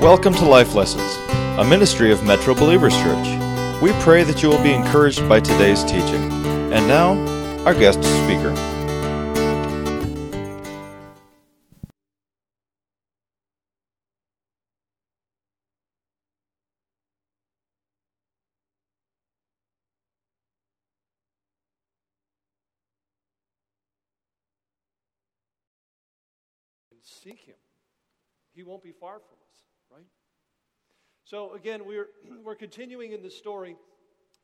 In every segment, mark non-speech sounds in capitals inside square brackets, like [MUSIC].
Welcome to Life Lessons, a ministry of Metro Believers Church. We pray that you will be encouraged by today's teaching. And now, our guest speaker. seek him. He won't be far from us, right? So again, we're [CLEARS THROAT] we're continuing in the story,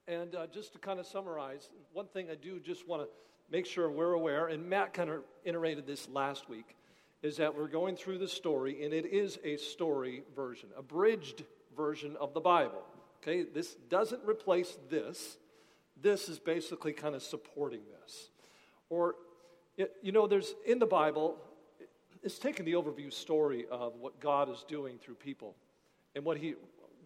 and uh, just to kind of summarize, one thing I do just want to make sure we're aware, and Matt kind of iterated this last week, is that we're going through the story, and it is a story version, abridged version of the Bible. Okay, this doesn't replace this. This is basically kind of supporting this, or you know, there's in the Bible it's taken the overview story of what God is doing through people and what he,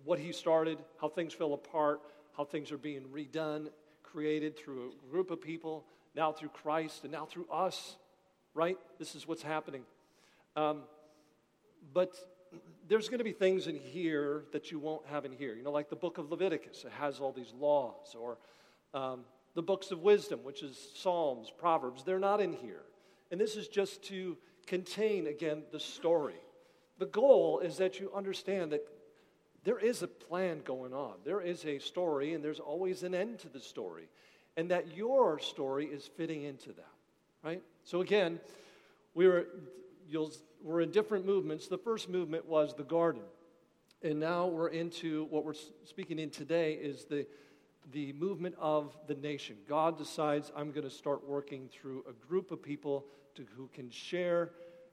what he started, how things fell apart, how things are being redone, created through a group of people, now through Christ, and now through us, right? This is what's happening. Um, but there's going to be things in here that you won't have in here. You know, like the book of Leviticus, it has all these laws, or um, the books of wisdom, which is Psalms, Proverbs, they're not in here. And this is just to contain, again, the story. The goal is that you understand that there is a plan going on, there is a story, and there's always an end to the story, and that your story is fitting into that, right? So, again, we were, we're in different movements. The first movement was the garden. And now we're into what we're speaking in today is the, the movement of the nation. God decides, I'm going to start working through a group of people to, who can share,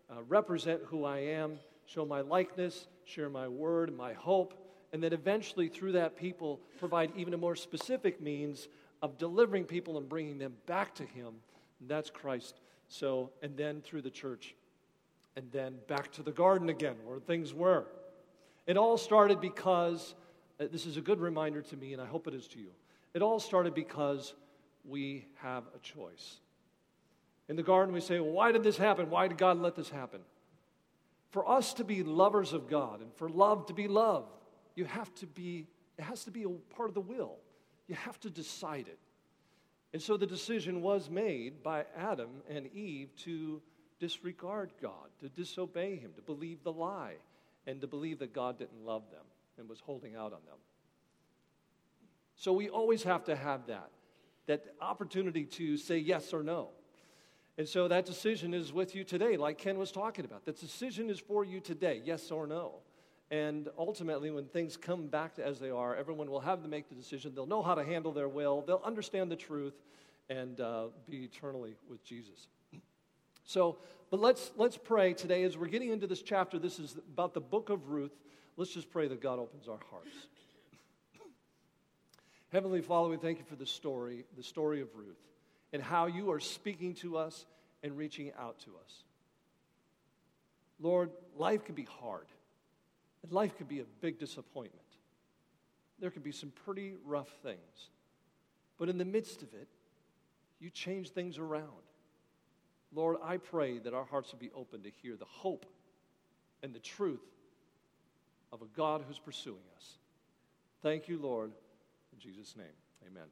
uh, represent who I am, show my likeness, share my word, my hope, and then eventually through that people provide even a more specific means of delivering people and bringing them back to Him. And that's Christ. So, and then through the church, and then back to the garden again where things were. It all started because, uh, this is a good reminder to me, and I hope it is to you. It all started because we have a choice. In the garden, we say, well, Why did this happen? Why did God let this happen? For us to be lovers of God and for love to be love, you have to be, it has to be a part of the will. You have to decide it. And so the decision was made by Adam and Eve to disregard God, to disobey Him, to believe the lie, and to believe that God didn't love them and was holding out on them. So we always have to have that, that opportunity to say yes or no. And so that decision is with you today, like Ken was talking about. That decision is for you today, yes or no. And ultimately, when things come back to as they are, everyone will have to make the decision. They'll know how to handle their will, they'll understand the truth, and uh, be eternally with Jesus. So, but let's, let's pray today as we're getting into this chapter. This is about the book of Ruth. Let's just pray that God opens our hearts. Heavenly Father, we thank you for the story, the story of Ruth and how you are speaking to us and reaching out to us. Lord, life can be hard, and life can be a big disappointment. There can be some pretty rough things. But in the midst of it, you change things around. Lord, I pray that our hearts will be open to hear the hope and the truth of a God who's pursuing us. Thank you, Lord. In Jesus' name, amen.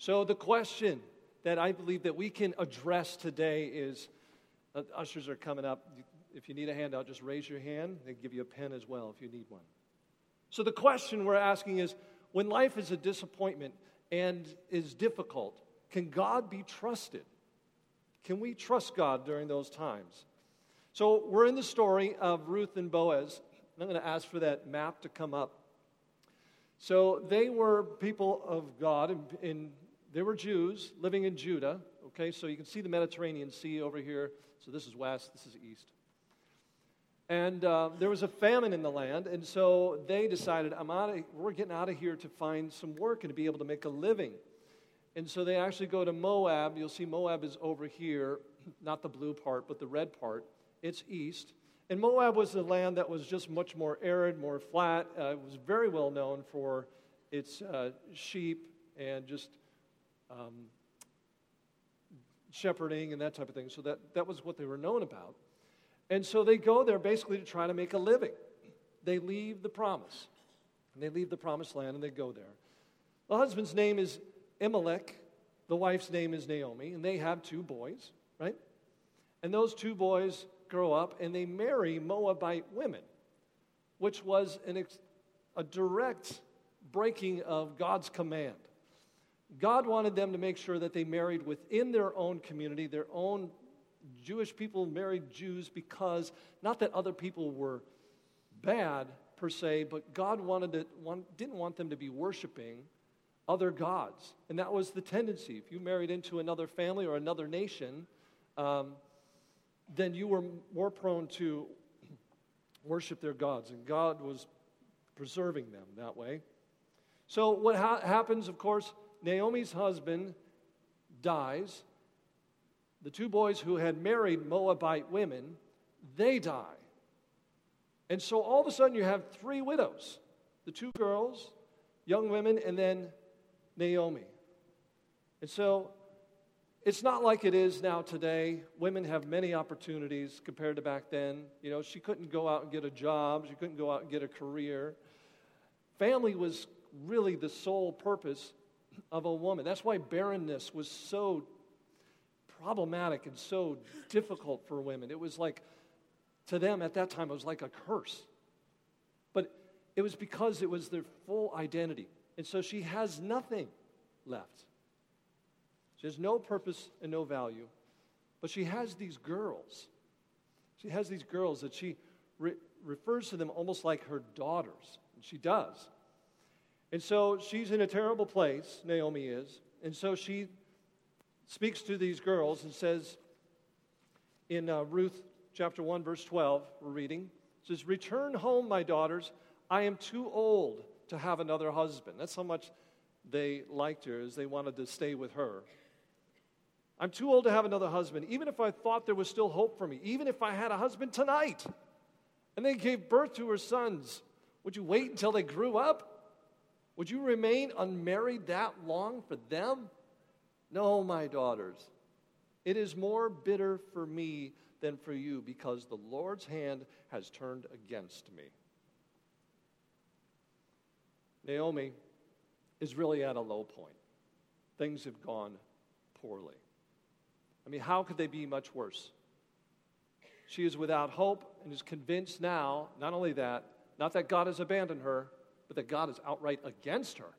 So the question that I believe that we can address today is uh, ushers are coming up. If you need a handout, just raise your hand. They give you a pen as well if you need one. So the question we're asking is when life is a disappointment and is difficult, can God be trusted? Can we trust God during those times? So we're in the story of Ruth and Boaz. I'm going to ask for that map to come up. So they were people of God in, in they were Jews living in Judah. Okay, so you can see the Mediterranean Sea over here. So this is west, this is east. And uh, there was a famine in the land, and so they decided, I'm out of, we're getting out of here to find some work and to be able to make a living. And so they actually go to Moab. You'll see Moab is over here, [CLEARS THROAT] not the blue part, but the red part. It's east. And Moab was a land that was just much more arid, more flat. Uh, it was very well known for its uh, sheep and just um, shepherding and that type of thing. So that, that was what they were known about. And so they go there basically to try to make a living. they leave the promise. And they leave the promised land and they go there. The husband's name is Elimelech. The wife's name is Naomi. And they have two boys, right? And those two boys grow up and they marry Moabite women, which was an, a direct breaking of God's command. God wanted them to make sure that they married within their own community, their own Jewish people married Jews because not that other people were bad per se, but God wanted to, didn't want them to be worshiping other gods. And that was the tendency. If you married into another family or another nation, um, then you were more prone to worship their gods. And God was preserving them that way. So, what ha- happens, of course, Naomi's husband dies. The two boys who had married Moabite women, they die. And so all of a sudden you have three widows the two girls, young women, and then Naomi. And so it's not like it is now today. Women have many opportunities compared to back then. You know, she couldn't go out and get a job, she couldn't go out and get a career. Family was really the sole purpose of a woman. That's why barrenness was so problematic and so difficult for women. It was like, to them at that time, it was like a curse. But it was because it was their full identity. And so she has nothing left. She has no purpose and no value. But she has these girls. She has these girls that she re- refers to them almost like her daughters. And she does. And so she's in a terrible place, Naomi is. And so she speaks to these girls and says in uh, Ruth chapter 1, verse 12, we're reading, says, Return home, my daughters. I am too old to have another husband. That's how much they liked her, as they wanted to stay with her. I'm too old to have another husband, even if I thought there was still hope for me, even if I had a husband tonight. And they gave birth to her sons. Would you wait until they grew up? Would you remain unmarried that long for them? No, my daughters. It is more bitter for me than for you because the Lord's hand has turned against me. Naomi is really at a low point. Things have gone poorly. I mean, how could they be much worse? She is without hope and is convinced now, not only that, not that God has abandoned her, but that God is outright against her.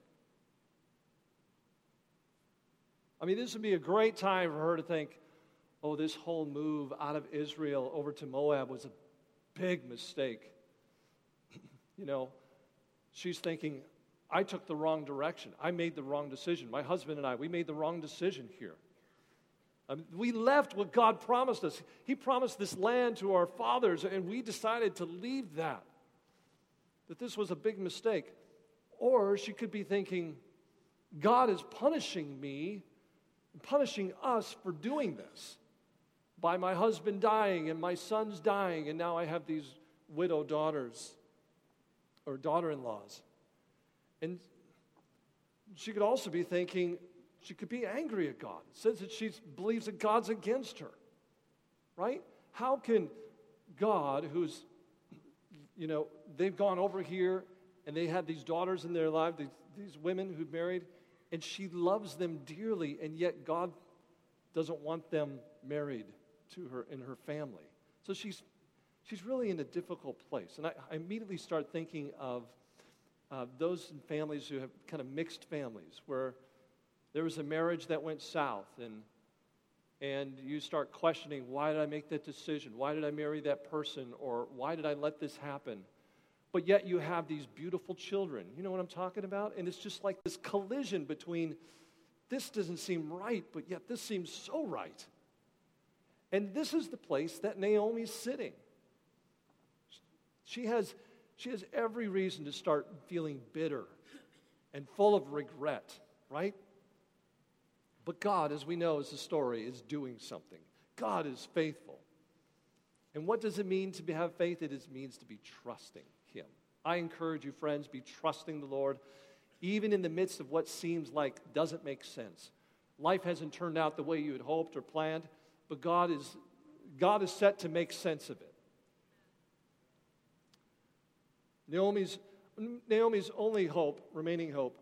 I mean, this would be a great time for her to think, oh, this whole move out of Israel over to Moab was a big mistake. [CLEARS THROAT] you know, she's thinking, I took the wrong direction. I made the wrong decision. My husband and I, we made the wrong decision here. I mean, we left what God promised us. He promised this land to our fathers, and we decided to leave that that this was a big mistake. Or she could be thinking, God is punishing me, punishing us for doing this by my husband dying and my sons dying, and now I have these widow daughters or daughter in laws. And she could also be thinking, she could be angry at God. It says that she believes that God's against her, right? How can God, who's you know, they've gone over here and they had these daughters in their life, these, these women who married, and she loves them dearly, and yet God doesn't want them married to her in her family. So she's, she's really in a difficult place. And I, I immediately start thinking of uh, those families who have kind of mixed families, where there was a marriage that went south, and and you start questioning why did I make that decision? Why did I marry that person? Or why did I let this happen? But yet you have these beautiful children. You know what I'm talking about? And it's just like this collision between this doesn't seem right, but yet this seems so right. And this is the place that Naomi's sitting. She has, she has every reason to start feeling bitter and full of regret, right? But God, as we know as the story, is doing something. God is faithful. And what does it mean to have faith? It means to be trusting. I encourage you, friends, be trusting the Lord, even in the midst of what seems like doesn't make sense. Life hasn't turned out the way you had hoped or planned, but God is, God is set to make sense of it. Naomi's, Naomi's only hope, remaining hope,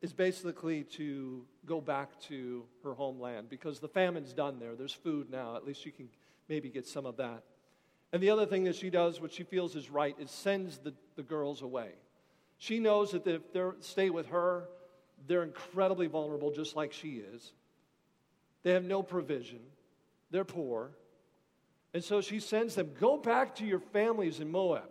is basically to go back to her homeland because the famine's done there. There's food now. At least she can maybe get some of that. And the other thing that she does, what she feels is right, is sends the, the girls away. She knows that if they stay with her, they're incredibly vulnerable, just like she is. They have no provision, they're poor. And so she sends them, go back to your families in Moab.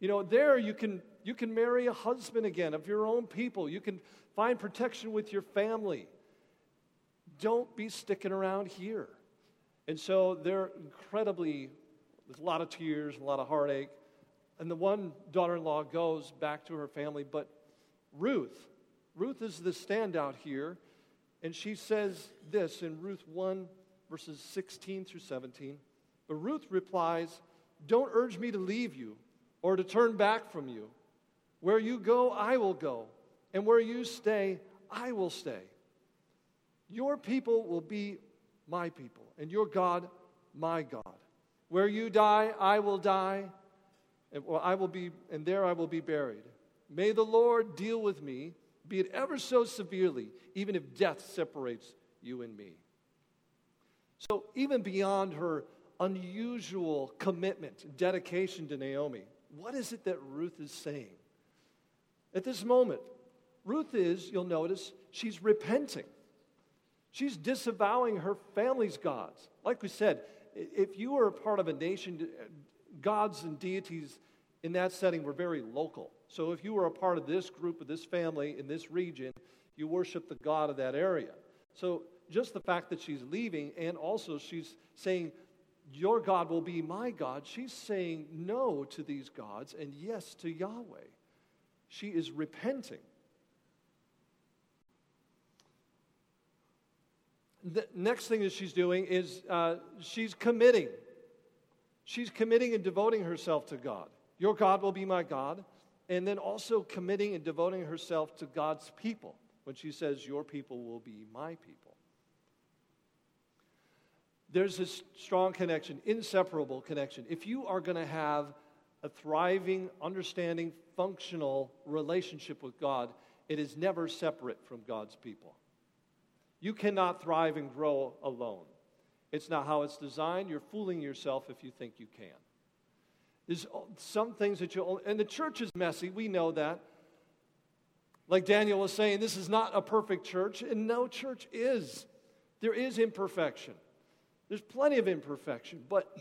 You know, there you can, you can marry a husband again of your own people. You can find protection with your family. Don't be sticking around here. And so they're incredibly, a lot of tears, a lot of heartache. And the one daughter in law goes back to her family, but Ruth, Ruth is the standout here. And she says this in Ruth 1, verses 16 through 17. But Ruth replies, Don't urge me to leave you or to turn back from you. Where you go, I will go, and where you stay, I will stay. Your people will be my people, and your God, my God. Where you die, I will die, and well, I will be, and there I will be buried. May the Lord deal with me, be it ever so severely, even if death separates you and me. So, even beyond her unusual commitment, dedication to Naomi, what is it that Ruth is saying? At this moment, Ruth is, you'll notice, she's repenting. She's disavowing her family's gods. Like we said, if you were a part of a nation, gods and deities in that setting were very local. So if you were a part of this group, of this family, in this region, you worship the God of that area. So just the fact that she's leaving and also she's saying, Your God will be my God, she's saying no to these gods and yes to Yahweh. She is repenting. The next thing that she's doing is uh, she's committing. She's committing and devoting herself to God. Your God will be my God. And then also committing and devoting herself to God's people when she says, Your people will be my people. There's this strong connection, inseparable connection. If you are going to have a thriving, understanding, functional relationship with God, it is never separate from God's people. You cannot thrive and grow alone. It's not how it's designed. You're fooling yourself if you think you can. There's some things that you, and the church is messy. We know that. Like Daniel was saying, this is not a perfect church, and no church is. There is imperfection. There's plenty of imperfection, but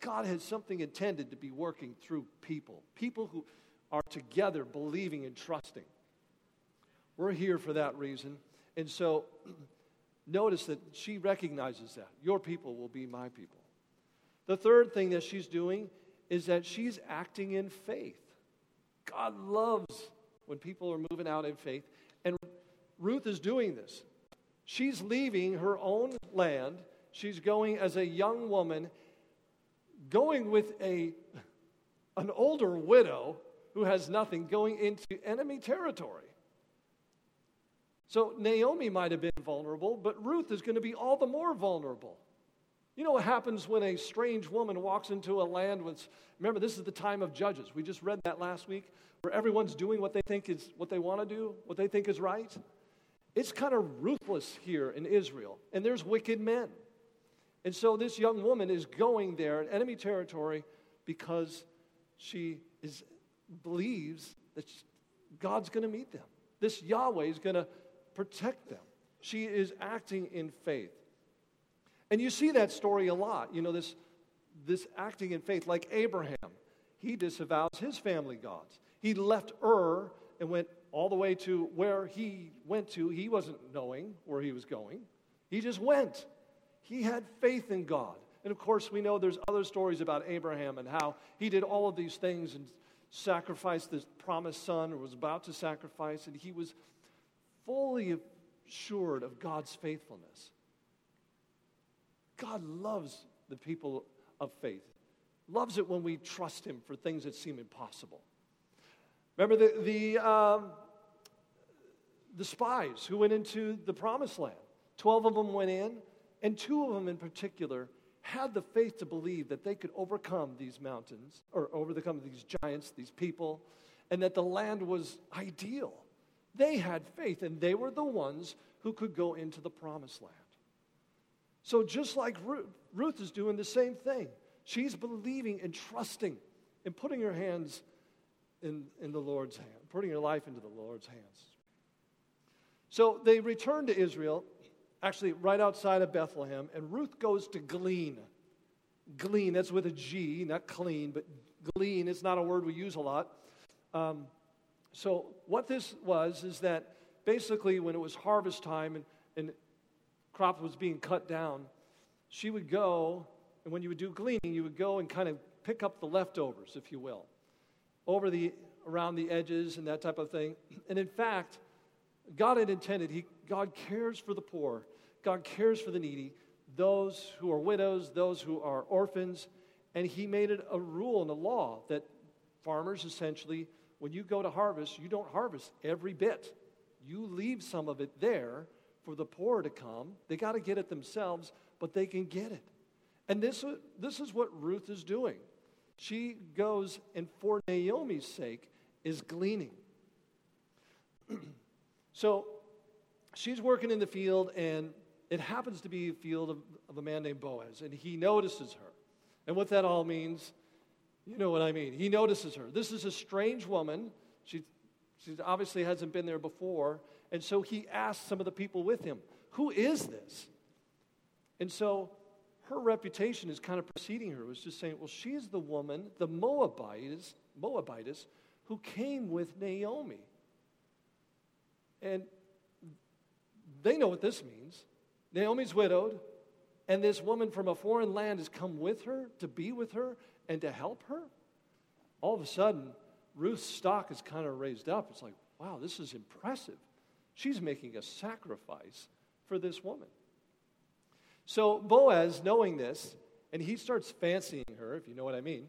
God has something intended to be working through people, people who are together believing and trusting. We're here for that reason. And so notice that she recognizes that. Your people will be my people. The third thing that she's doing is that she's acting in faith. God loves when people are moving out in faith. And Ruth is doing this. She's leaving her own land. She's going as a young woman, going with a, an older widow who has nothing, going into enemy territory. So Naomi might have been vulnerable, but Ruth is going to be all the more vulnerable. You know what happens when a strange woman walks into a land with, remember, this is the time of judges. We just read that last week, where everyone's doing what they think is what they want to do, what they think is right. It's kind of ruthless here in Israel, and there's wicked men. And so this young woman is going there in enemy territory because she is, believes that God's going to meet them. This Yahweh is going to protect them. She is acting in faith. And you see that story a lot. You know, this, this acting in faith, like Abraham, he disavows his family gods. He left Ur and went all the way to where he went to. He wasn't knowing where he was going, he just went. He had faith in God. And of course, we know there's other stories about Abraham and how he did all of these things and sacrificed this promised son or was about to sacrifice, and he was fully assured of God's faithfulness. God loves the people of faith, loves it when we trust Him for things that seem impossible. Remember the, the, um, the spies who went into the promised land? Twelve of them went in, and two of them in particular had the faith to believe that they could overcome these mountains or overcome these giants, these people, and that the land was ideal. They had faith, and they were the ones who could go into the promised land. So, just like Ruth, Ruth is doing the same thing. She's believing and trusting and putting her hands in, in the Lord's hand, putting her life into the Lord's hands. So they return to Israel, actually right outside of Bethlehem, and Ruth goes to glean. Glean, that's with a G, not clean, but glean. It's not a word we use a lot. Um, so what this was is that basically when it was harvest time and, and crop was being cut down, she would go, and when you would do gleaning, you would go and kind of pick up the leftovers, if you will, over the around the edges and that type of thing. [CLEARS THROAT] And in fact, God had intended, he, God cares for the poor, God cares for the needy, those who are widows, those who are orphans, and He made it a rule and a law that farmers essentially, when you go to harvest, you don't harvest every bit. You leave some of it there for the poor to come. They got to get it themselves, but they can get it. And this, this is what Ruth is doing. She goes and for Naomi's sake is gleaning. [CLEARS THROAT] so she's working in the field, and it happens to be a field of, of a man named Boaz, and he notices her. And what that all means, you know what I mean. He notices her. This is a strange woman. She, she obviously hasn't been there before. And so he asks some of the people with him, Who is this? And so her reputation is kind of preceding her. It was just saying, well, she's the woman, the Moabitess, Moabitess, who came with Naomi. And they know what this means. Naomi's widowed, and this woman from a foreign land has come with her to be with her and to help her. All of a sudden, Ruth's stock is kind of raised up. It's like, wow, this is impressive. She's making a sacrifice for this woman. So Boaz, knowing this, and he starts fancying her, if you know what I mean,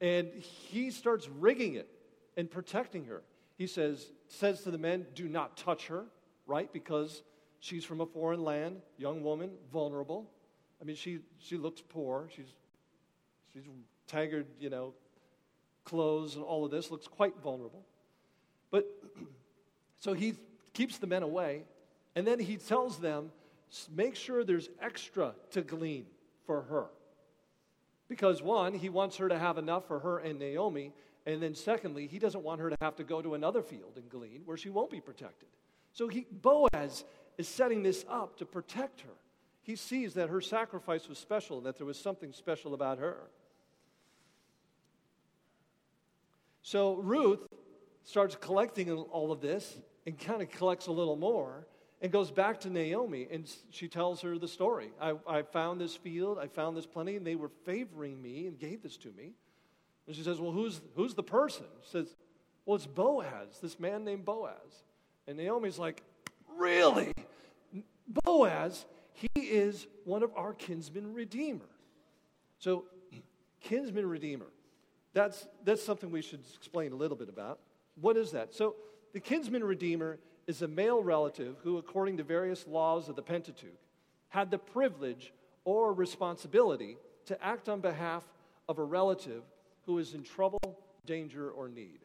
and he starts rigging it and protecting her. He says, says to the men, do not touch her, right? Because she's from a foreign land, young woman, vulnerable. I mean, she, she looks poor. She's, she's tagged, you know, clothes and all of this, looks quite vulnerable. But [CLEARS THROAT] so he keeps the men away, and then he tells them make sure there's extra to glean for her. Because one, he wants her to have enough for her and Naomi. And then secondly, he doesn't want her to have to go to another field and glean where she won't be protected. So he, Boaz is setting this up to protect her. He sees that her sacrifice was special and that there was something special about her. So Ruth starts collecting all of this and kind of collects a little more and goes back to Naomi and she tells her the story. I, I found this field, I found this plenty, and they were favoring me and gave this to me. And she says, Well, who's, who's the person? She says, Well, it's Boaz, this man named Boaz. And Naomi's like, Really? Boaz, he is one of our kinsman redeemer. So, kinsman redeemer, that's, that's something we should explain a little bit about. What is that? So, the kinsman redeemer is a male relative who, according to various laws of the Pentateuch, had the privilege or responsibility to act on behalf of a relative who is in trouble, danger, or need.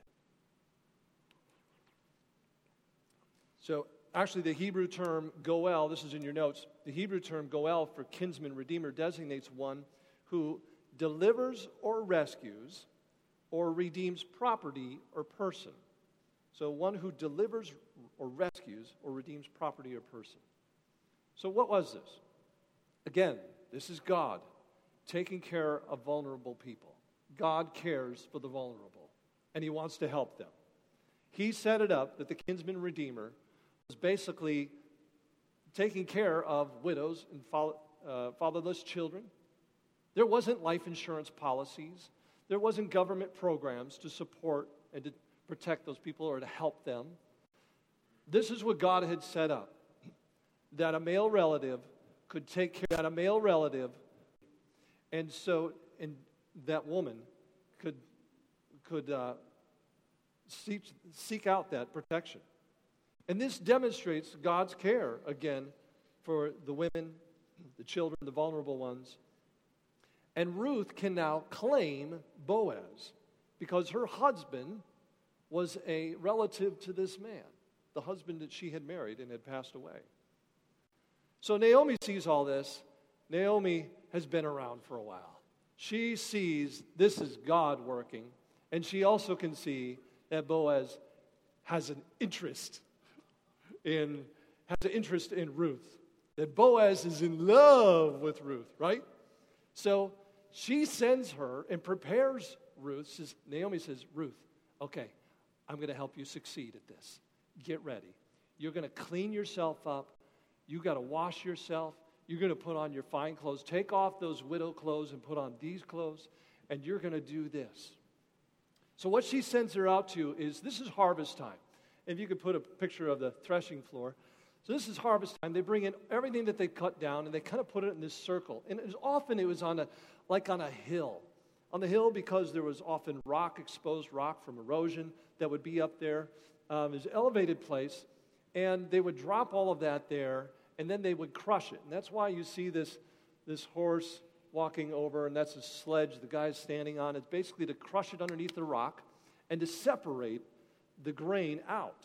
So, actually, the Hebrew term goel, this is in your notes, the Hebrew term goel for kinsman redeemer designates one who delivers or rescues or redeems property or person. So, one who delivers or rescues or redeems property or person. So, what was this? Again, this is God taking care of vulnerable people. God cares for the vulnerable, and He wants to help them. He set it up that the kinsman redeemer was basically taking care of widows and uh, fatherless children. There wasn't life insurance policies. There wasn't government programs to support and to protect those people or to help them. This is what God had set up that a male relative could take care that a male relative and so and that woman could could uh, seek, seek out that protection and this demonstrates god's care again for the women the children the vulnerable ones And Ruth can now claim Boaz because her husband was a relative to this man, the husband that she had married and had passed away. So Naomi sees all this. Naomi has been around for a while. She sees this is God working, and she also can see that Boaz has an interest in has an interest in Ruth. That Boaz is in love with Ruth, right? So she sends her and prepares Ruth. Says, Naomi says, Ruth, okay, I'm going to help you succeed at this. Get ready. You're going to clean yourself up. You got to wash yourself. You're going to put on your fine clothes. Take off those widow clothes and put on these clothes, and you're going to do this. So, what she sends her out to is this is harvest time. If you could put a picture of the threshing floor. So, this is harvest time. They bring in everything that they cut down and they kind of put it in this circle. And it was, often it was on a, like on a hill. On the hill, because there was often rock, exposed rock from erosion that would be up there. Um, it was an elevated place. And they would drop all of that there and then they would crush it. And that's why you see this, this horse walking over, and that's a sledge the guy's standing on. It's basically to crush it underneath the rock and to separate the grain out.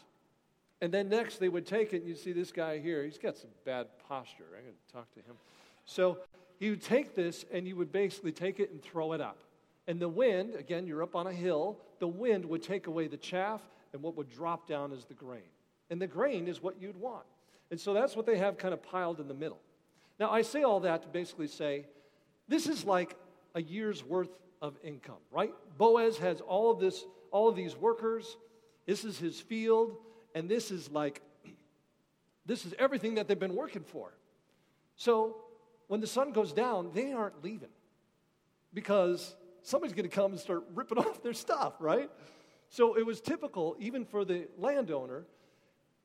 And then next they would take it, and you see this guy here, he's got some bad posture. I'm going to talk to him. So would take this, and you would basically take it and throw it up. And the wind, again, you're up on a hill, the wind would take away the chaff, and what would drop down is the grain. And the grain is what you'd want. And so that's what they have kind of piled in the middle. Now, I say all that to basically say this is like a year's worth of income, right? Boaz has all of this, all of these workers. This is his field, and this is like, [CLEARS THROAT] this is everything that they've been working for. So when the sun goes down, they aren't leaving because somebody's going to come and start ripping [LAUGHS] off their stuff, right? So it was typical, even for the landowner,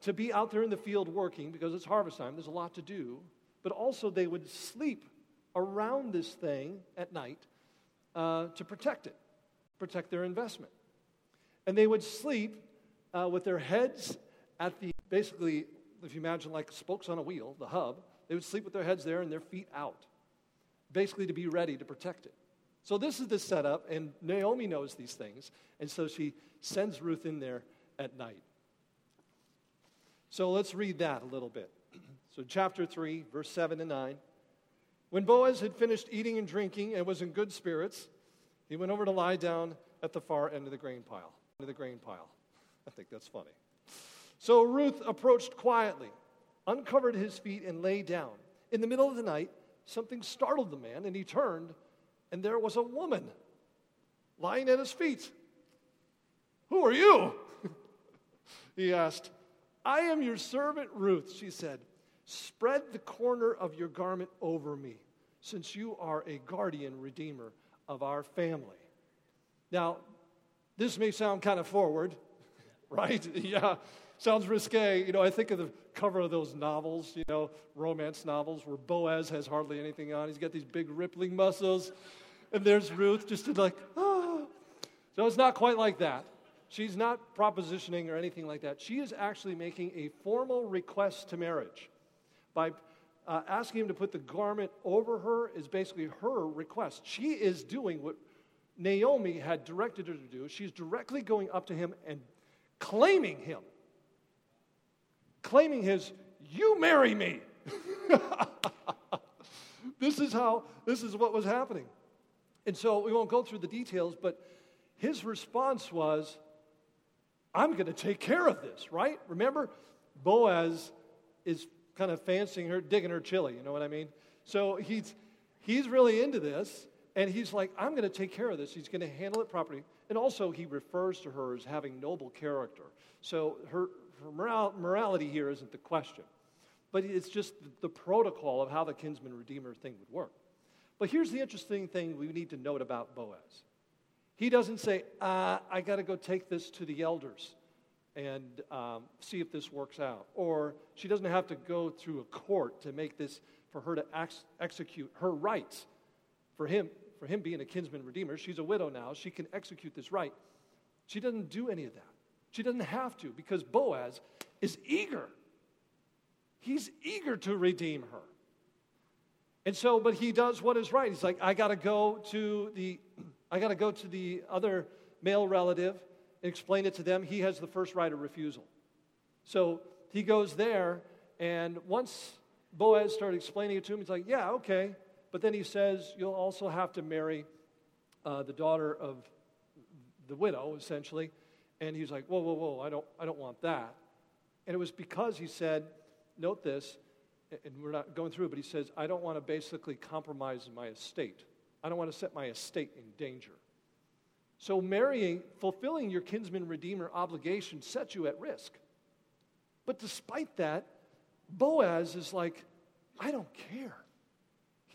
to be out there in the field working because it's harvest time, there's a lot to do, but also they would sleep around this thing at night uh, to protect it, protect their investment. And they would sleep uh, with their heads at the basically, if you imagine like spokes on a wheel, the hub, they would sleep with their heads there and their feet out, basically to be ready to protect it. So this is the setup, and Naomi knows these things, and so she sends Ruth in there at night. So let's read that a little bit. [CLEARS THROAT] So, chapter 3, verse 7 and 9. When Boaz had finished eating and drinking and was in good spirits, he went over to lie down at the far end of the grain pile. Of the grain pile. I think that's funny. So Ruth approached quietly, uncovered his feet, and lay down. In the middle of the night, something startled the man, and he turned, and there was a woman lying at his feet. Who are you? [LAUGHS] he asked. I am your servant Ruth, she said. Spread the corner of your garment over me, since you are a guardian redeemer of our family. Now, this may sound kind of forward, right? [LAUGHS] yeah, sounds risque. You know, I think of the cover of those novels, you know, romance novels where Boaz has hardly anything on. He's got these big rippling muscles, and there's Ruth just like, ah. So it's not quite like that. She's not propositioning or anything like that. She is actually making a formal request to marriage. By uh, asking him to put the garment over her is basically her request. She is doing what Naomi had directed her to do. She's directly going up to him and claiming him, claiming his, You marry me. [LAUGHS] this is how, this is what was happening. And so we won't go through the details, but his response was, I'm going to take care of this, right? Remember, Boaz is kind of fancying her, digging her chili, you know what I mean? So he's, he's really into this, and he's like, I'm going to take care of this. He's going to handle it properly. And also, he refers to her as having noble character. So her, her moral, morality here isn't the question, but it's just the, protocol of how the kinsman redeemer thing would work. But here's the interesting thing we need to note about Boaz he doesn't say, uh, I got to go take this to the elders and um, see if this works out. Or she doesn't have to go through a court to make this, for her to ex- execute her rights. For him, for him being a kinsman redeemer, she's a widow now. She can execute this right. She doesn't do any of that. She doesn't have to because Boaz is eager. He's eager to redeem her. And so, but he does what is right. He's like, I got to go to the, [CLEARS THROAT] I got to go to the other male relative and explain it to them. He has the first right of refusal. So he goes there, and once Boaz started explaining it to him, he's like, Yeah, okay. But then he says, You'll also have to marry uh, the daughter of the widow, essentially. And he's like, Whoa, whoa, whoa, I don't, I don't want that. And it was because he said, Note this, and we're not going through it, but he says, I don't want to basically compromise my estate. I don't want to set my estate in danger. So, marrying, fulfilling your kinsman redeemer obligation sets you at risk. But despite that, Boaz is like, I don't care.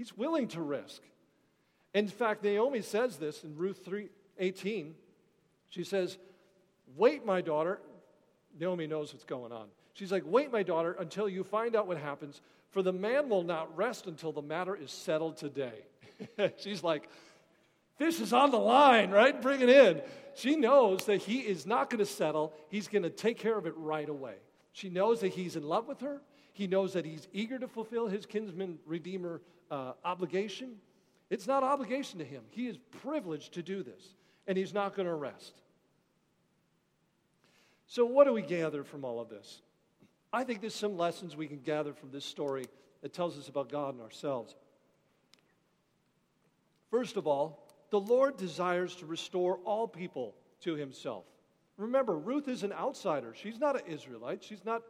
He's willing to risk. In fact, Naomi says this in Ruth 3 18. She says, Wait, my daughter. Naomi knows what's going on. She's like, Wait, my daughter, until you find out what happens, for the man will not rest until the matter is settled today. [LAUGHS] She's like, This is on the line, right? Bring it in. She knows that he is not going to settle, he's going to take care of it right away. She knows that he's in love with her. He knows that he's eager to fulfill his kinsman redeemer uh, obligation. It's not obligation to him. He is privileged to do this, and he's not going to rest. So, what do we gather from all of this? I think there's some lessons we can gather from this story that tells us about God and ourselves. First of all, the Lord desires to restore all people to himself. Remember, Ruth is an outsider. She's not an Israelite. She's not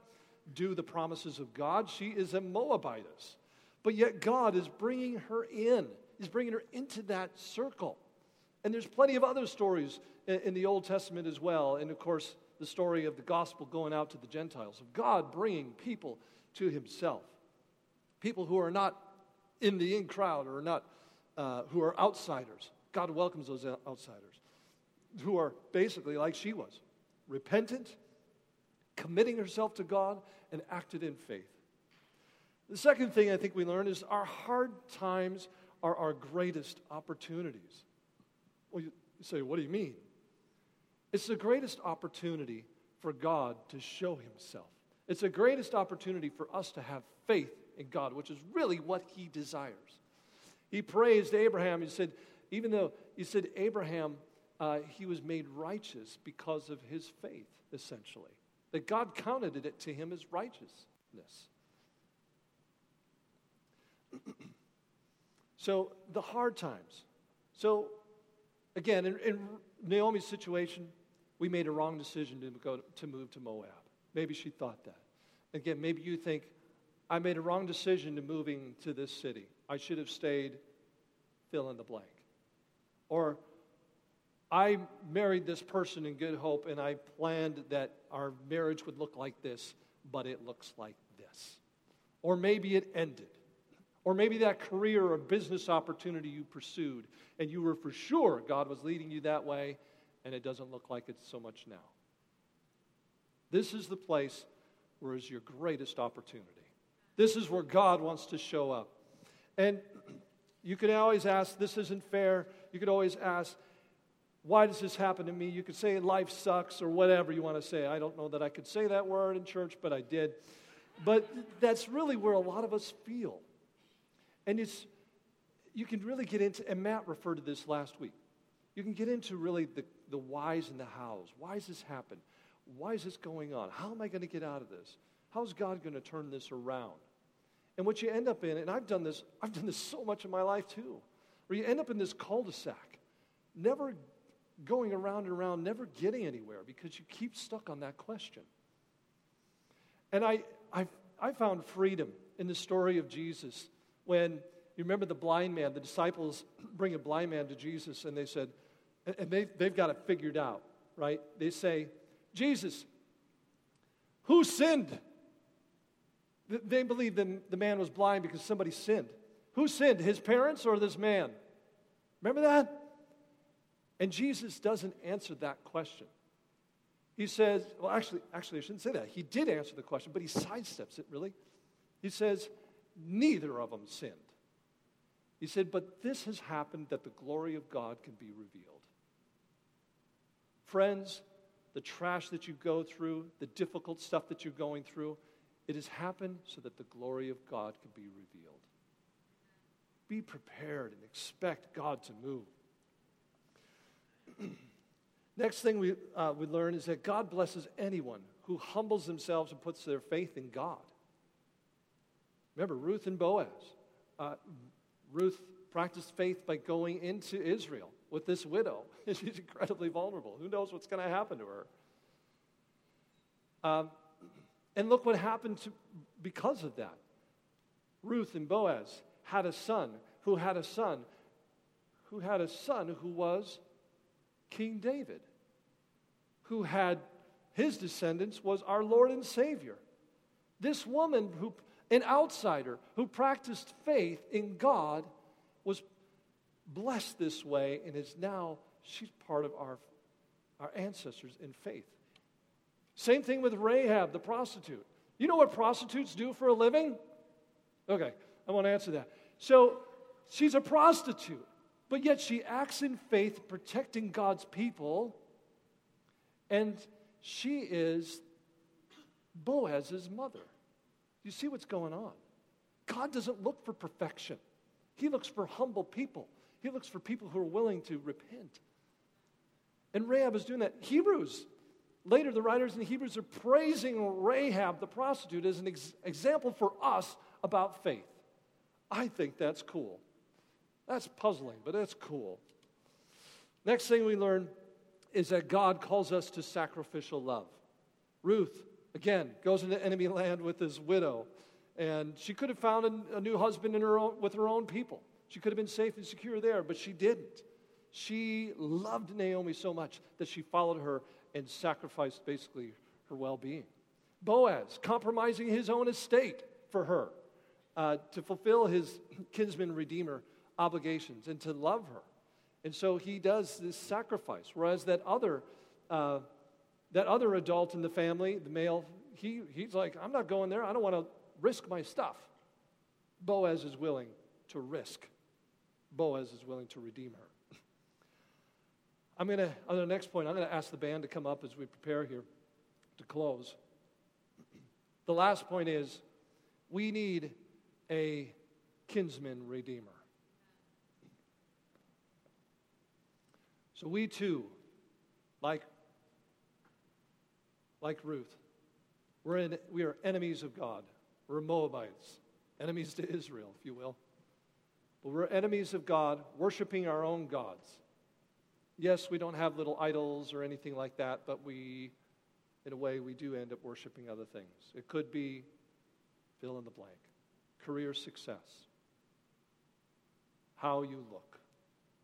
due the promises of God. She is a Moabitess. But yet, God is bringing her in, He's bringing her into that circle. And there's plenty of other stories in the Old Testament as well. And of course, the story of the gospel going out to the Gentiles, of God bringing people to Himself. People who are not in the in crowd or not, uh, who are outsiders. God welcomes those outsiders who are basically like she was repentant, committing herself to God, and acted in faith. The second thing I think we learn is our hard times are our greatest opportunities. Well, you say, what do you mean? It's the greatest opportunity for God to show Himself. It's the greatest opportunity for us to have faith in God, which is really what He desires. He praised Abraham. He said, even though he said, Abraham, uh, he was made righteous because of his faith, essentially. That God counted it to him as righteousness. [CLEARS THROAT] so, the hard times. So, again, in, in, Naomi's situation, we made a wrong decision to, go to move to Moab. Maybe she thought that. Again, maybe you think, I made a wrong decision to moving to this city. I should have stayed, fill in the blank. Or I married this person in good hope and I planned that our marriage would look like this, but it looks like this. Or maybe it ended. Or maybe that career or business opportunity you pursued and you were for sure God was leading you that way and it doesn't look like it's so much now. This is the place where is your greatest opportunity. This is where God wants to show up. And [CLEARS THROAT] you can always ask, this isn't fair. You could always ask, why does this happen to me? You could say life sucks or whatever you want to say. I don't know that I could say that word in church, but I did. But that's really where a lot of us feel. And it's, you can really get into, and Matt referred to this last week. You can get into really the, the whys and the hows. Why does this happen? Why is this going on? How am I going to get out of this? How's God going to turn this around? And what you end up in, and I've done this, I've done this so much in my life too, where you end up in this cul-de-sac, never going around and around, never getting anywhere because you keep stuck on that question. And I, I, I found freedom in the story of Jesus when you remember the blind man, the disciples [CLEARS THROAT] bring a blind man to Jesus and they said, and they, they've got it figured out, right? They say, Jesus, who sinned? They believe that the man was blind because somebody sinned. Who sinned, his parents or this man? Remember that? And Jesus doesn't answer that question. He says, well, actually, actually, I shouldn't say that. He did answer the question, but he sidesteps it, really. He says, neither of them sinned. He said, but this has happened that the glory of God can be revealed. Friends, the trash that you go through, the difficult stuff that you're going through, it has happened so that the glory of God can be revealed. be prepared and expect God to move. [CLEARS THROAT] Next thing we, uh, we learn is that God blesses anyone who humbles themselves and puts their faith in God. Remember, Ruth and Boaz. Uh, Ruth practiced faith by going into Israel with this widow. [LAUGHS] She's incredibly vulnerable. Who knows what's going to happen to her? Um, and look what happened to, because of that. Ruth and Boaz had a son who had a son who had a son who was King David, who had his descendants was our Lord and Savior. This woman who an outsider who practiced faith in God was blessed this way and is now she's part of our our ancestors in faith. Same thing with Rahab the prostitute. You know what prostitutes do for a living? Okay, I want to answer that. So she's a prostitute, but yet she acts in faith, protecting God's people, and she is Boaz's mother. You see what's going on? God doesn't look for perfection, He looks for humble people. He looks for people who are willing to repent. And Rahab is doing that. Hebrews, later, the writers in Hebrews are praising Rahab, the prostitute, as an ex- example for us about faith. I think that's cool. That's puzzling, but that's cool. Next thing we learn is that God calls us to sacrificial love. Ruth, again, goes into enemy land with his widow, and she could have found a, new husband in her own, with her own people. She could have been safe and secure there, but she didn't. She loved Naomi so much that she followed her and sacrificed basically her well being. Boaz, compromising his own estate for her uh, to fulfill his kinsman redeemer obligations and to love her. And so he does this sacrifice. Whereas that other, uh, that other adult in the family, the male, he, he's like, I'm not going there. I don't want to risk my stuff. Boaz is willing to risk. Boaz is willing to redeem her. [LAUGHS] I'm going to, on the next point, I'm going to ask the band to come up as we prepare here to close. [CLEARS THROAT] The last point is we need a kinsman redeemer. So we too, like, like Ruth, we're in, we are enemies of God. We're Moabites, enemies to Israel, if you will. But we're enemies of God, worshiping our own gods. Yes, we don't have little idols or anything like that, but we, in a way, we do end up worshiping other things. It could be fill in the blank career success, how you look,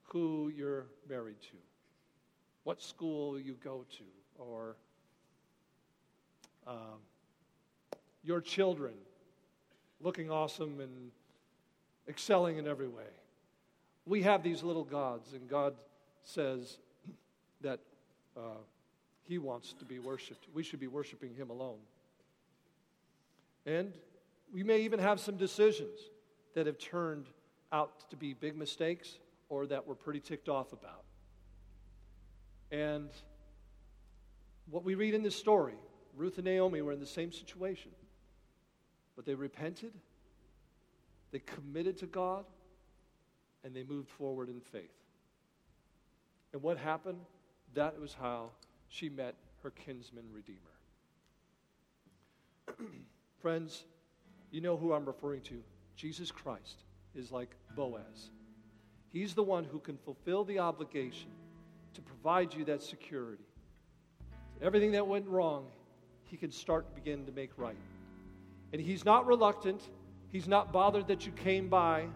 who you're married to, what school you go to, or um, your children looking awesome and excelling in every way. We have these little gods, and God says that uh, He wants to be worshiped. We should be worshiping Him alone. And we may even have some decisions that have turned out to be big mistakes or that we're pretty ticked off about. And what we read in this story, Ruth and Naomi were in the same situation. But they repented, they committed to God, and they moved forward in faith. And what happened? That was how she met her kinsman redeemer. [CLEARS THROAT] Friends, you know who I'm referring to. Jesus Christ is like Boaz. He's the one who can fulfill the obligation to provide you that security. Everything that went wrong, he can start to begin to make right. And he's not reluctant, he's not bothered that you came by.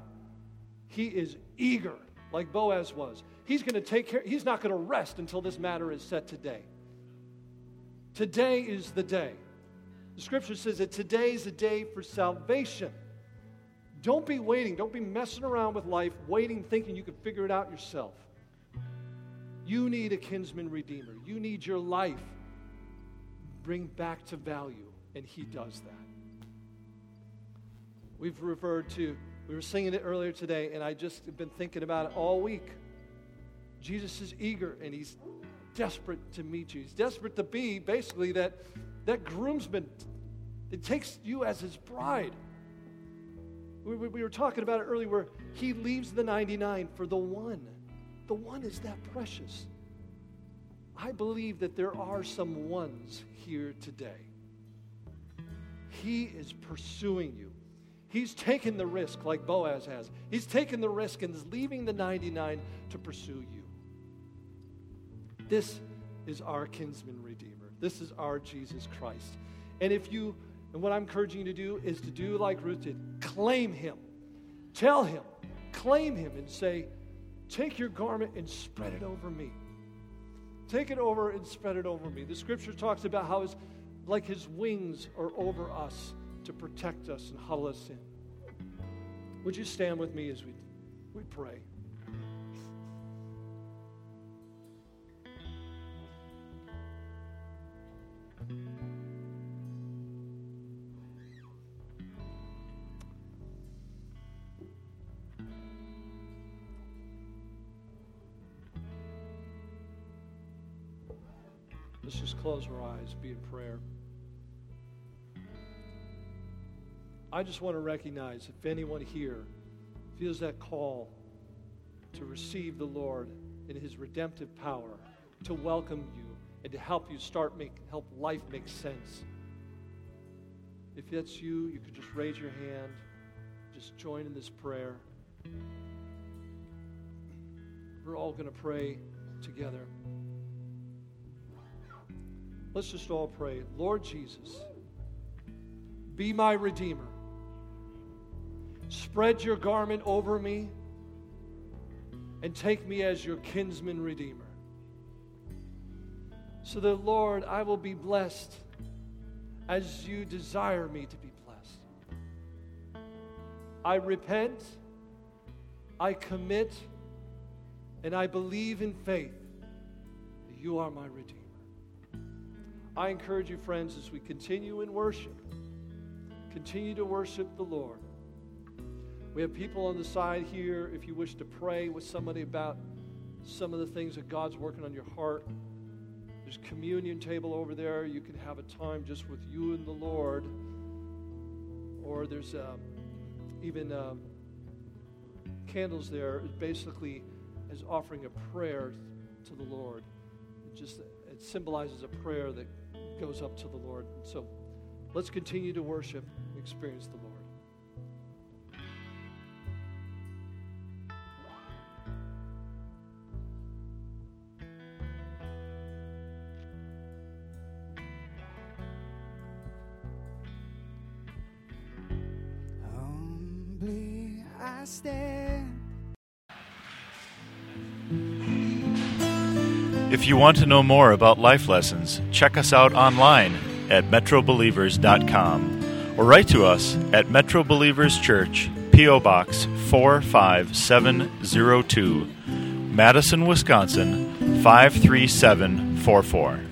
He is eager, like Boaz was. He's going to take care, he's not going to rest until this matter is set today. Today is the day. The scripture says that today is the day for salvation. Don't be waiting. Don't be messing around with life, waiting, thinking you can figure it out yourself. You need a kinsman redeemer. You need your life bring back to value, and he does that. We've referred to, we were singing it earlier today, and I just have been thinking about it all week. Jesus is eager and he's desperate to meet you. He's desperate to be basically that, that groomsman that takes you as his bride. We, we, we were talking about it earlier where he leaves the 99 for the one. The one is that precious. I believe that there are some ones here today. He is pursuing you. He's taken the risk like Boaz has. He's taken the risk and is leaving the 99 to pursue you. This is our kinsman redeemer. This is our Jesus Christ. And if you, and what I'm encouraging you to do is to do like Ruth did claim him. Tell him, claim him, and say, Take your garment and spread it over me. Take it over and spread it over me. The scripture talks about how his, like his wings are over us to protect us and huddle us in. Would you stand with me as we, we pray? Let's just close our eyes, be in prayer. I just want to recognize if anyone here feels that call to receive the Lord in his redemptive power, to welcome you and to help you start make help life make sense. If that's you, you could just raise your hand, just join in this prayer. We're all going to pray together. Let's just all pray. Lord Jesus, be my Redeemer. Spread your garment over me and take me as your kinsman redeemer. So that, Lord, I will be blessed as you desire me to be blessed. I repent, I commit, and I believe in faith that you are my Redeemer. I encourage you, friends, as we continue in worship, continue to worship the Lord. We have people on the side here if you wish to pray with somebody about some of the things that God's working on your heart. There's communion table over there. You can have a time just with you and the Lord. Or there's um, even um, candles there, basically as offering a prayer to the Lord. It just it symbolizes a prayer that goes up to the Lord. So let's continue to worship experience the you want to know more about life lessons, check us out online at metrobelievers.com or write to us at Metro Believers Church, P.O. Box 45702, Madison, Wisconsin 53744.